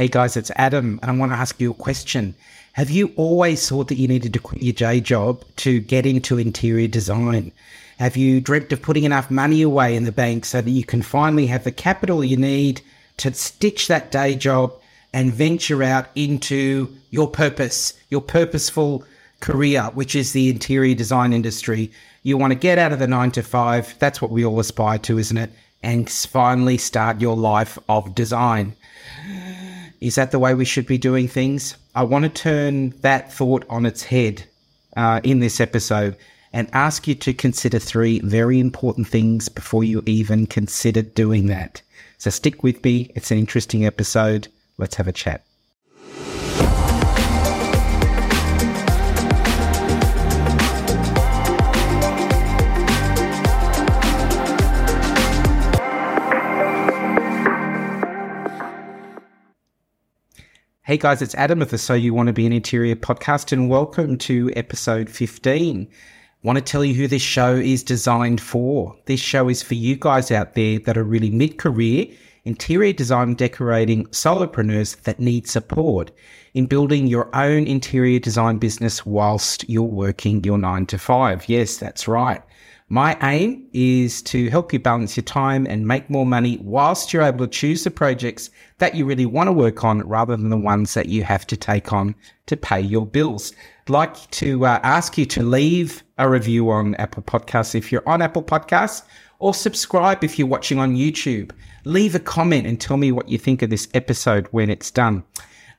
Hey guys, it's Adam, and I want to ask you a question. Have you always thought that you needed to quit your day job to get into interior design? Have you dreamt of putting enough money away in the bank so that you can finally have the capital you need to stitch that day job and venture out into your purpose, your purposeful career, which is the interior design industry? You want to get out of the nine to five. That's what we all aspire to, isn't it? And finally start your life of design. Is that the way we should be doing things? I want to turn that thought on its head uh, in this episode and ask you to consider three very important things before you even consider doing that. So stick with me. It's an interesting episode. Let's have a chat. Hey guys, it's Adam of the So You Want to Be an Interior podcast, and welcome to episode 15. Want to tell you who this show is designed for. This show is for you guys out there that are really mid career interior design decorating solopreneurs that need support in building your own interior design business whilst you're working your nine to five. Yes, that's right. My aim is to help you balance your time and make more money whilst you're able to choose the projects that you really want to work on rather than the ones that you have to take on to pay your bills. I'd like to uh, ask you to leave a review on Apple Podcasts if you're on Apple Podcasts or subscribe if you're watching on YouTube. Leave a comment and tell me what you think of this episode when it's done.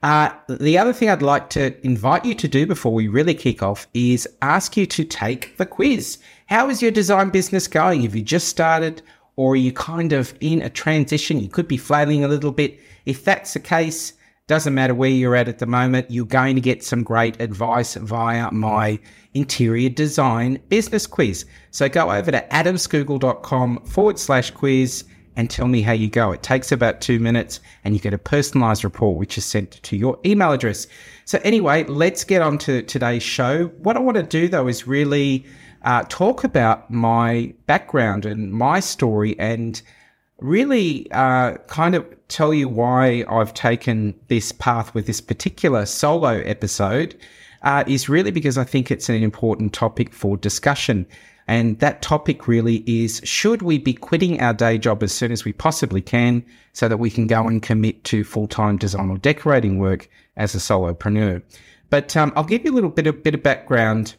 Uh, the other thing I'd like to invite you to do before we really kick off is ask you to take the quiz. How is your design business going? Have you just started or are you kind of in a transition? You could be flailing a little bit. If that's the case, doesn't matter where you're at at the moment, you're going to get some great advice via my interior design business quiz. So go over to adamscougall.com forward slash quiz and tell me how you go. It takes about two minutes and you get a personalized report, which is sent to your email address. So anyway, let's get on to today's show. What I want to do though is really uh, talk about my background and my story and really uh, kind of tell you why I've taken this path with this particular solo episode uh, is really because I think it's an important topic for discussion. And that topic really is should we be quitting our day job as soon as we possibly can so that we can go and commit to full time design or decorating work as a solopreneur? But um, I'll give you a little bit of, bit of background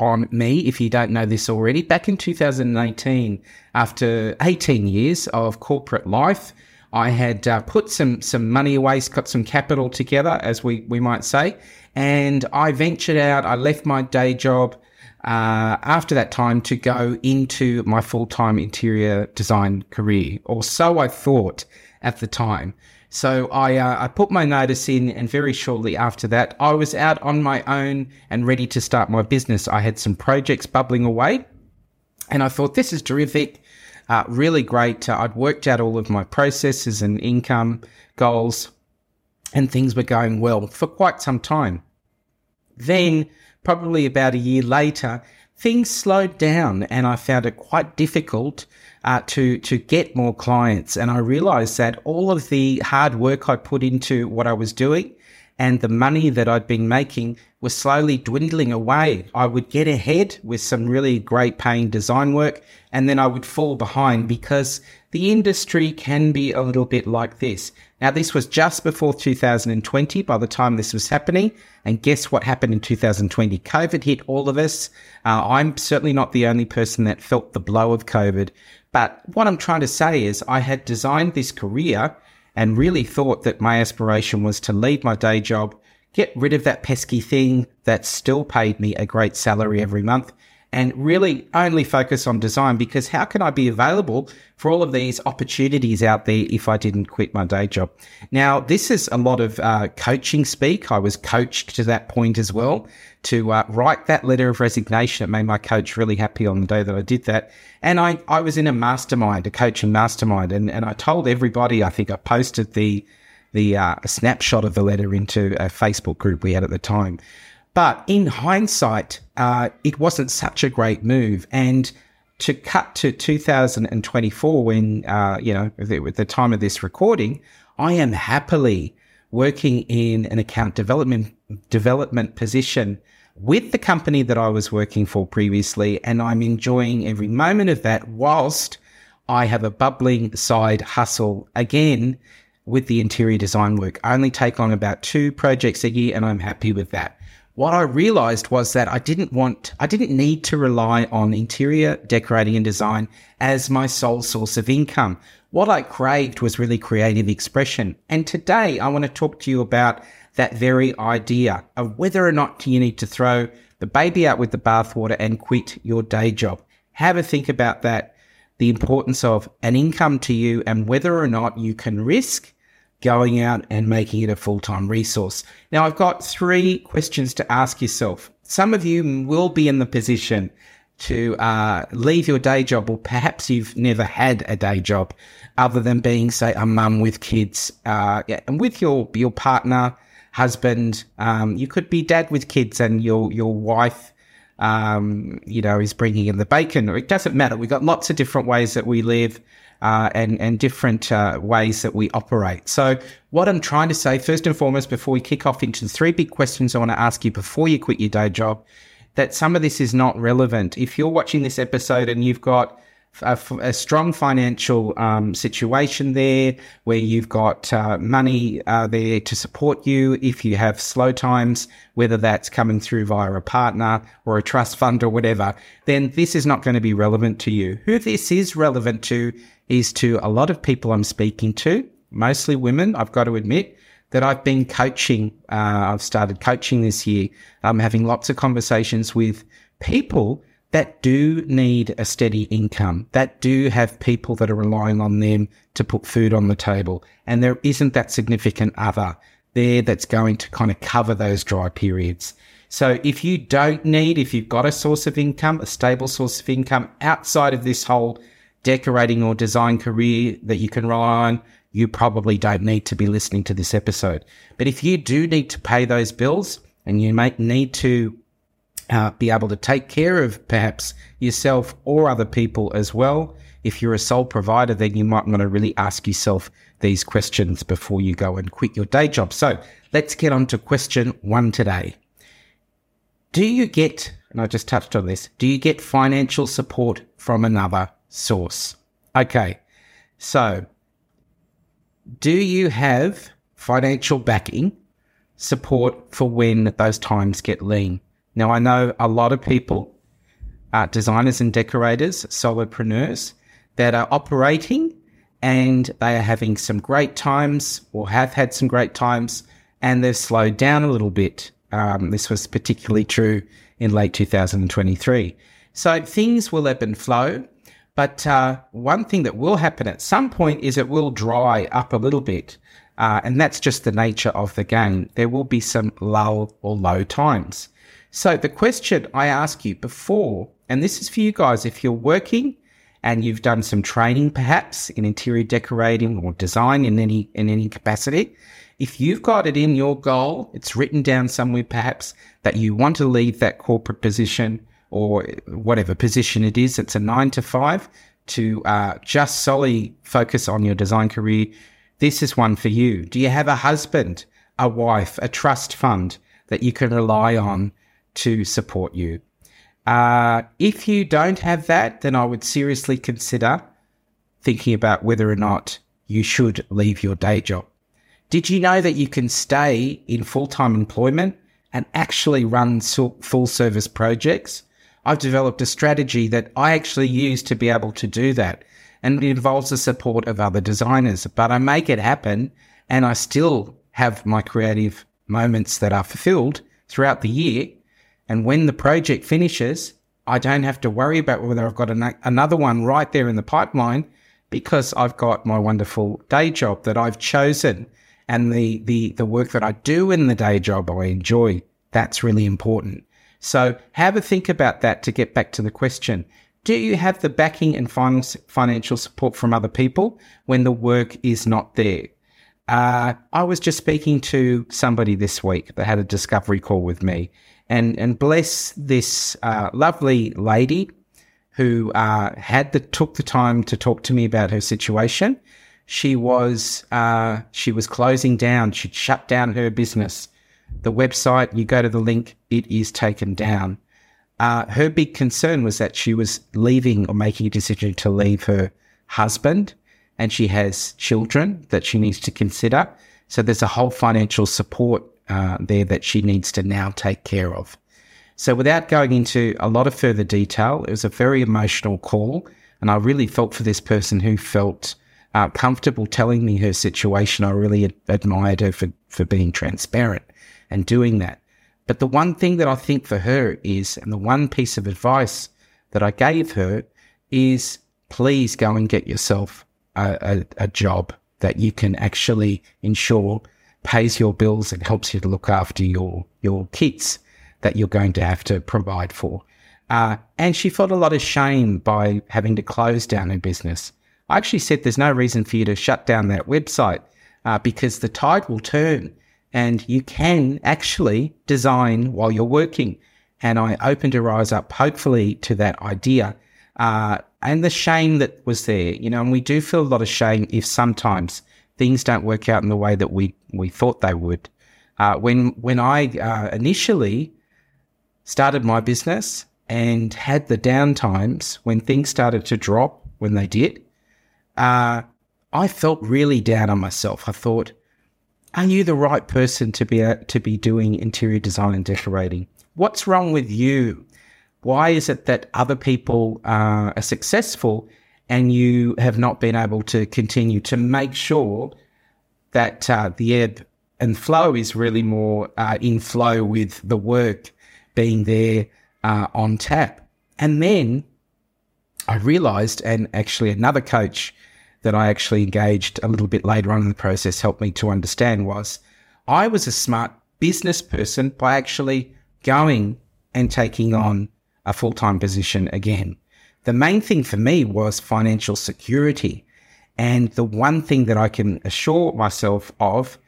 on me if you don't know this already. Back in 2018, after 18 years of corporate life, I had uh, put some some money away, got some capital together, as we we might say, and I ventured out. I left my day job uh, after that time to go into my full time interior design career, or so I thought at the time. So I, uh, I put my notice in, and very shortly after that, I was out on my own and ready to start my business. I had some projects bubbling away, and I thought this is terrific, uh, really great. Uh, I'd worked out all of my processes and income goals, and things were going well for quite some time. Then, probably about a year later, things slowed down, and I found it quite difficult uh, to to get more clients. And I realized that all of the hard work I put into what I was doing and the money that I'd been making was slowly dwindling away. I would get ahead with some really great paying design work and then I would fall behind because the industry can be a little bit like this. Now, this was just before 2020 by the time this was happening. And guess what happened in 2020? COVID hit all of us. Uh, I'm certainly not the only person that felt the blow of COVID. But what I'm trying to say is I had designed this career and really thought that my aspiration was to leave my day job, get rid of that pesky thing that still paid me a great salary every month and really only focus on design because how can I be available for all of these opportunities out there if I didn't quit my day job? Now, this is a lot of uh, coaching speak. I was coached to that point as well to uh, write that letter of resignation. It made my coach really happy on the day that I did that. And I, I was in a mastermind, a coaching mastermind, and, and I told everybody, I think I posted the, the uh, snapshot of the letter into a Facebook group we had at the time. But in hindsight, uh, it wasn't such a great move. And to cut to 2024, when, uh, you know, with the time of this recording, I am happily working in an account development development position with the company that I was working for previously, and I'm enjoying every moment of that whilst I have a bubbling side hustle again with the interior design work. I only take on about two projects a year, and I'm happy with that. What I realized was that I didn't want, I didn't need to rely on interior decorating and design as my sole source of income. What I craved was really creative expression. And today I want to talk to you about that very idea of whether or not you need to throw the baby out with the bathwater and quit your day job. Have a think about that, the importance of an income to you and whether or not you can risk going out and making it a full time resource. Now, I've got three questions to ask yourself. Some of you will be in the position to uh, leave your day job, or perhaps you've never had a day job other than being, say, a mum with kids, uh, and with your your partner husband. Um, you could be dad with kids, and your your wife, um, you know, is bringing in the bacon. It doesn't matter. We've got lots of different ways that we live. Uh, and and different uh, ways that we operate. So, what I'm trying to say, first and foremost, before we kick off into the three big questions I want to ask you before you quit your day job, that some of this is not relevant. If you're watching this episode and you've got a, a strong financial um, situation there where you've got uh, money uh, there to support you if you have slow times, whether that's coming through via a partner or a trust fund or whatever, then this is not going to be relevant to you. Who this is relevant to is to a lot of people I'm speaking to, mostly women, I've got to admit. That I've been coaching, uh, I've started coaching this year. I'm having lots of conversations with people that do need a steady income, that do have people that are relying on them to put food on the table. And there isn't that significant other there that's going to kind of cover those dry periods. So if you don't need, if you've got a source of income, a stable source of income outside of this whole decorating or design career that you can rely on, you probably don't need to be listening to this episode. But if you do need to pay those bills and you may need to uh, be able to take care of perhaps yourself or other people as well. If you're a sole provider, then you might want to really ask yourself these questions before you go and quit your day job. So let's get on to question one today. Do you get, and I just touched on this, do you get financial support from another source? Okay. So do you have financial backing support for when those times get lean? Now, I know a lot of people, uh, designers and decorators, solopreneurs, that are operating and they are having some great times or have had some great times and they've slowed down a little bit. Um, this was particularly true in late 2023. So things will ebb and flow. But uh, one thing that will happen at some point is it will dry up a little bit. Uh, and that's just the nature of the game. There will be some lull or low times. So the question I ask you before, and this is for you guys, if you're working and you've done some training perhaps in interior decorating or design in any in any capacity, if you've got it in your goal, it's written down somewhere perhaps that you want to leave that corporate position or whatever position it is, it's a nine to five to uh, just solely focus on your design career. This is one for you. Do you have a husband, a wife, a trust fund that you can rely on to support you. Uh, if you don't have that, then I would seriously consider thinking about whether or not you should leave your day job. Did you know that you can stay in full time employment and actually run full service projects? I've developed a strategy that I actually use to be able to do that. And it involves the support of other designers, but I make it happen and I still have my creative moments that are fulfilled throughout the year and when the project finishes, I don't have to worry about whether I've got an- another one right there in the pipeline because I've got my wonderful day job that I've chosen and the, the, the work that I do in the day job I enjoy. That's really important. So have a think about that to get back to the question. Do you have the backing and financial support from other people when the work is not there? Uh, I was just speaking to somebody this week that had a discovery call with me and and bless this uh, lovely lady who uh, had the took the time to talk to me about her situation. she was uh, she was closing down. She'd shut down her business. The website, you go to the link, it is taken down. Uh, her big concern was that she was leaving or making a decision to leave her husband, and she has children that she needs to consider. So there's a whole financial support uh, there that she needs to now take care of. So without going into a lot of further detail, it was a very emotional call, and I really felt for this person who felt uh, comfortable telling me her situation. I really ad- admired her for, for being transparent and doing that. But the one thing that I think for her is, and the one piece of advice that I gave her is please go and get yourself a, a, a job that you can actually ensure pays your bills and helps you to look after your, your kids that you're going to have to provide for. Uh, and she felt a lot of shame by having to close down her business. I actually said there's no reason for you to shut down that website uh, because the tide will turn and you can actually design while you're working. And I opened her eyes up, hopefully, to that idea uh, and the shame that was there. You know, and we do feel a lot of shame if sometimes things don't work out in the way that we, we thought they would. Uh, when when I uh, initially started my business and had the downtimes when things started to drop when they did, uh, I felt really down on myself. I thought, are you the right person to be uh, to be doing interior design and decorating? What's wrong with you? Why is it that other people uh, are successful and you have not been able to continue to make sure that uh, the ebb and flow is really more uh, in flow with the work being there uh, on tap? And then I realized, and actually another coach that I actually engaged a little bit later on in the process helped me to understand was I was a smart business person by actually going and taking on a full time position again. The main thing for me was financial security. And the one thing that I can assure myself of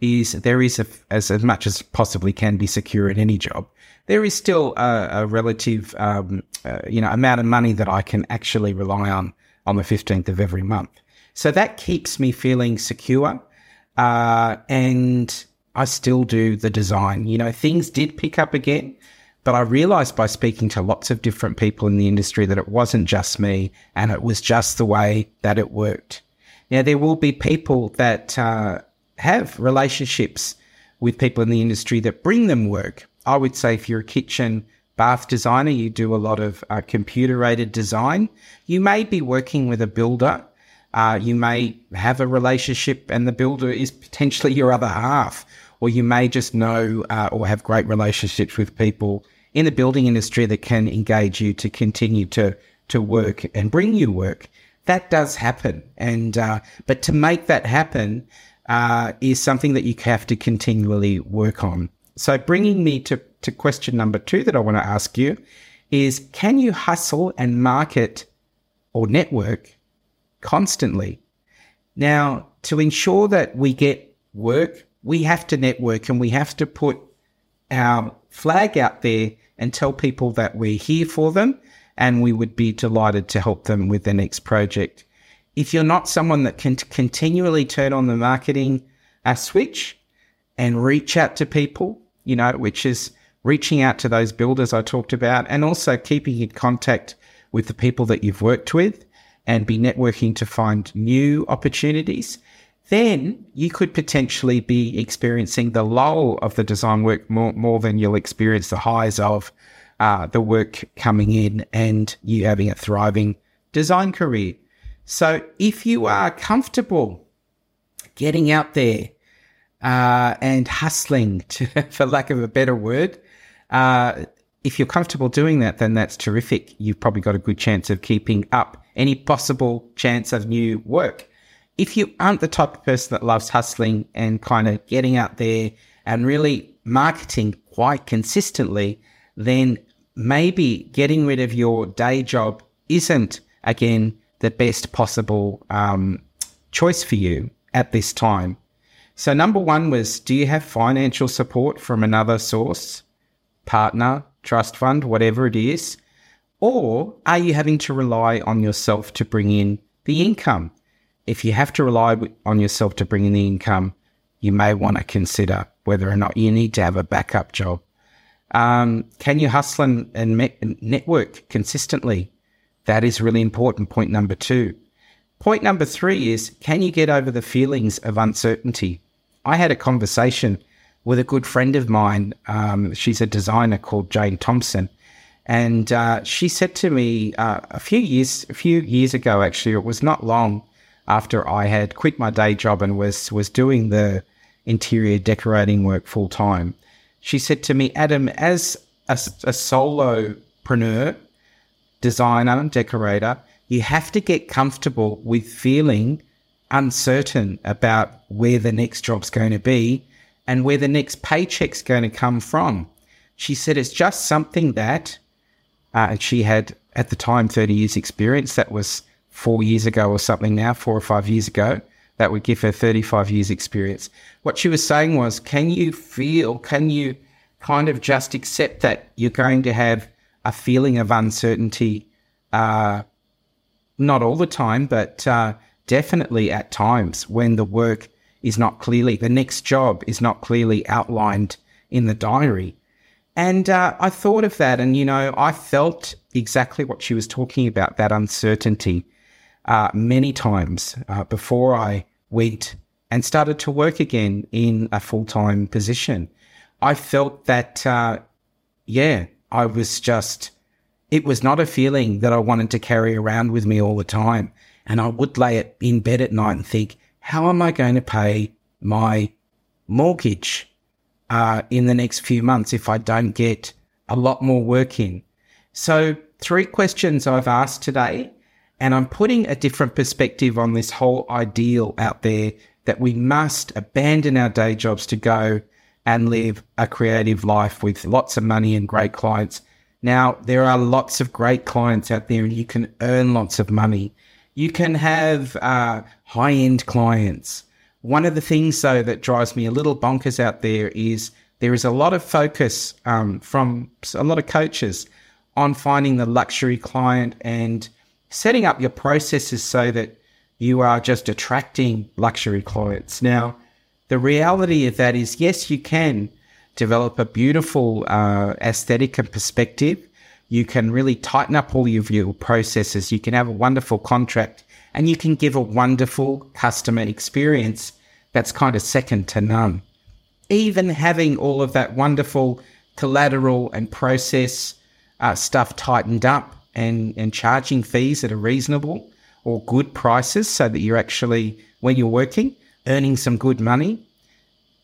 is there is, a, as, as much as possibly can be secure in any job, there is still a, a relative, um, uh, you know, amount of money that I can actually rely on on the 15th of every month. So that keeps me feeling secure. Uh, and I still do the design. You know, things did pick up again, but I realized by speaking to lots of different people in the industry that it wasn't just me and it was just the way that it worked. Now, there will be people that uh, have relationships with people in the industry that bring them work. I would say if you're a kitchen bath designer, you do a lot of uh, computer aided design. You may be working with a builder uh, you may have a relationship and the builder is potentially your other half, or you may just know uh, or have great relationships with people in the building industry that can engage you to continue to to work and bring you work. That does happen, and uh, but to make that happen uh, is something that you have to continually work on. So, bringing me to to question number two that I want to ask you is: Can you hustle and market or network constantly. Now, to ensure that we get work, we have to network and we have to put our flag out there and tell people that we're here for them and we would be delighted to help them with their next project. If you're not someone that can continually turn on the marketing uh, switch and reach out to people, you know, which is reaching out to those builders I talked about and also keeping in contact with the people that you've worked with and be networking to find new opportunities, then you could potentially be experiencing the lull of the design work more, more than you'll experience the highs of uh, the work coming in and you having a thriving design career. So if you are comfortable getting out there uh, and hustling, to, for lack of a better word, uh, if you're comfortable doing that, then that's terrific. You've probably got a good chance of keeping up any possible chance of new work. If you aren't the type of person that loves hustling and kind of getting out there and really marketing quite consistently, then maybe getting rid of your day job isn't, again, the best possible um, choice for you at this time. So, number one was do you have financial support from another source, partner, trust fund, whatever it is? Or are you having to rely on yourself to bring in the income? If you have to rely on yourself to bring in the income, you may want to consider whether or not you need to have a backup job. Um, can you hustle and, and me- network consistently? That is really important. Point number two. Point number three is can you get over the feelings of uncertainty? I had a conversation with a good friend of mine. Um, she's a designer called Jane Thompson. And uh, she said to me uh, a few years, a few years ago, actually, it was not long after I had quit my day job and was was doing the interior decorating work full time. She said to me, Adam, as a, a solopreneur, designer, and decorator, you have to get comfortable with feeling uncertain about where the next job's going to be and where the next paycheck's going to come from. She said it's just something that uh, she had at the time 30 years experience. That was four years ago or something now, four or five years ago. That would give her 35 years experience. What she was saying was, can you feel, can you kind of just accept that you're going to have a feeling of uncertainty uh, not all the time, but uh, definitely at times when the work is not clearly, the next job is not clearly outlined in the diary. And uh, I thought of that, and you know, I felt exactly what she was talking about that uncertainty uh, many times uh, before I went and started to work again in a full time position. I felt that, uh, yeah, I was just it was not a feeling that I wanted to carry around with me all the time. And I would lay it in bed at night and think, how am I going to pay my mortgage uh, in the next few months if I don't get a lot more work in? So, three questions I've asked today, and I'm putting a different perspective on this whole ideal out there that we must abandon our day jobs to go and live a creative life with lots of money and great clients now, there are lots of great clients out there and you can earn lots of money. You can have uh, high end clients. One of the things, though, that drives me a little bonkers out there is there is a lot of focus um, from a lot of coaches on finding the luxury client and setting up your processes so that you are just attracting luxury clients. Now, the reality of that is, yes, you can develop a beautiful uh, aesthetic and perspective. You can really tighten up all of your processes. You can have a wonderful contract and you can give a wonderful customer experience that's kind of second to none. Even having all of that wonderful collateral and process uh, stuff tightened up and, and charging fees that are reasonable or good prices so that you're actually, when you're working, earning some good money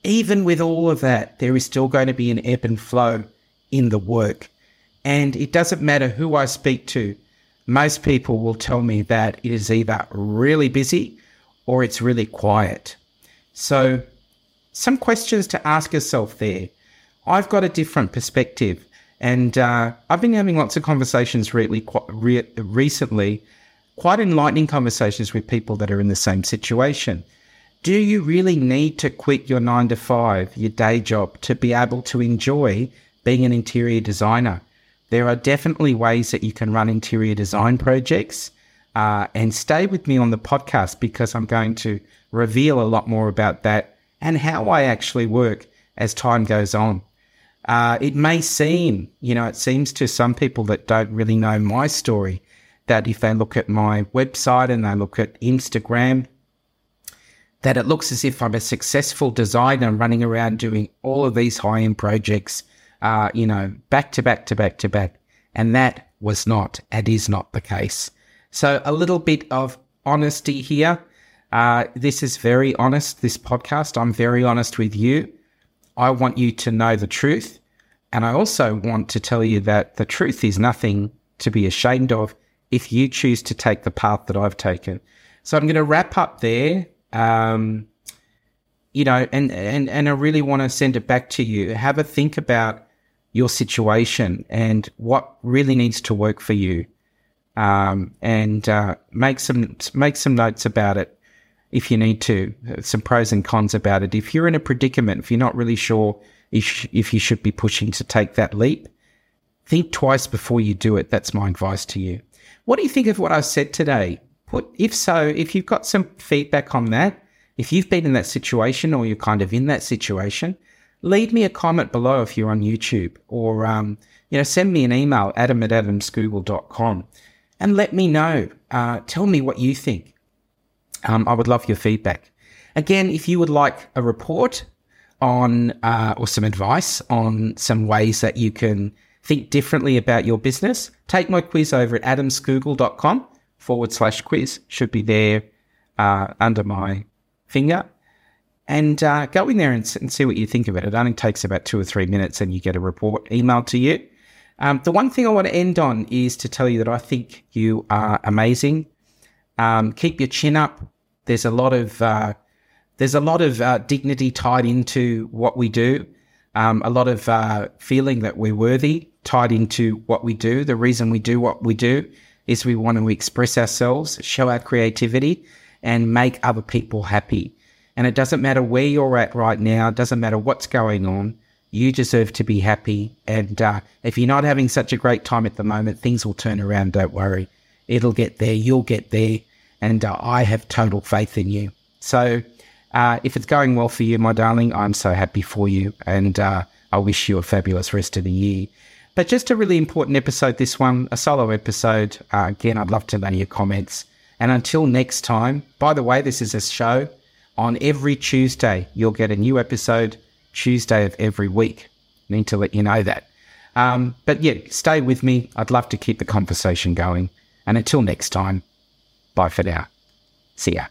even with all of that, there is still going to be an ebb and flow in the work. And it doesn't matter who I speak to, most people will tell me that it is either really busy or it's really quiet. So, some questions to ask yourself there. I've got a different perspective, and uh, I've been having lots of conversations really, quite, re- recently, quite enlightening conversations with people that are in the same situation. Do you really need to quit your nine to five, your day job, to be able to enjoy being an interior designer? There are definitely ways that you can run interior design projects. Uh, and stay with me on the podcast because I'm going to reveal a lot more about that and how I actually work as time goes on. Uh, it may seem, you know, it seems to some people that don't really know my story that if they look at my website and they look at Instagram, that it looks as if I'm a successful designer running around doing all of these high end projects, uh, you know, back to back to back to back. And that was not and is not the case. So a little bit of honesty here. Uh, this is very honest, this podcast. I'm very honest with you. I want you to know the truth. And I also want to tell you that the truth is nothing to be ashamed of if you choose to take the path that I've taken. So I'm going to wrap up there. Um, you know, and, and, and I really want to send it back to you. Have a think about your situation and what really needs to work for you. Um, and, uh, make some, make some notes about it if you need to, some pros and cons about it. If you're in a predicament, if you're not really sure if, if you should be pushing to take that leap, think twice before you do it. That's my advice to you. What do you think of what I've said today? put, if so, if you've got some feedback on that, if you've been in that situation or you're kind of in that situation, leave me a comment below if you're on YouTube or, um, you know, send me an email, adam at adamscougall.com and let me know. Uh, tell me what you think. Um, I would love your feedback. Again, if you would like a report on uh, or some advice on some ways that you can think differently about your business, take my quiz over at adamscougall.com forward slash quiz. Should be there uh, under my finger. And uh, go in there and, and, see what you think of it. It only takes about two or three minutes and you get a report emailed to you. Um, the one thing I want to end on is to tell you that I think you are amazing. Um, keep your chin up. There's a lot of uh, there's a lot of uh, dignity tied into what we do. Um, a lot of uh, feeling that we're worthy tied into what we do. The reason we do what we do is we want to express ourselves, show our creativity, and make other people happy. And it doesn't matter where you're at right now. It doesn't matter what's going on. You deserve to be happy. And uh, if you're not having such a great time at the moment, things will turn around. Don't worry. It'll get there. You'll get there. And uh, I have total faith in you. So uh, if it's going well for you, my darling, I'm so happy for you. And uh, I wish you a fabulous rest of the year. But just a really important episode, this one, a solo episode. Uh, again, I'd love to know your comments. And until next time, by the way, this is a show on every Tuesday. You'll get a new episode Tuesday of every week. Need to let you know that. Um, but yeah, stay with me. I'd love to keep the conversation going. And until next time, bye for now. See ya.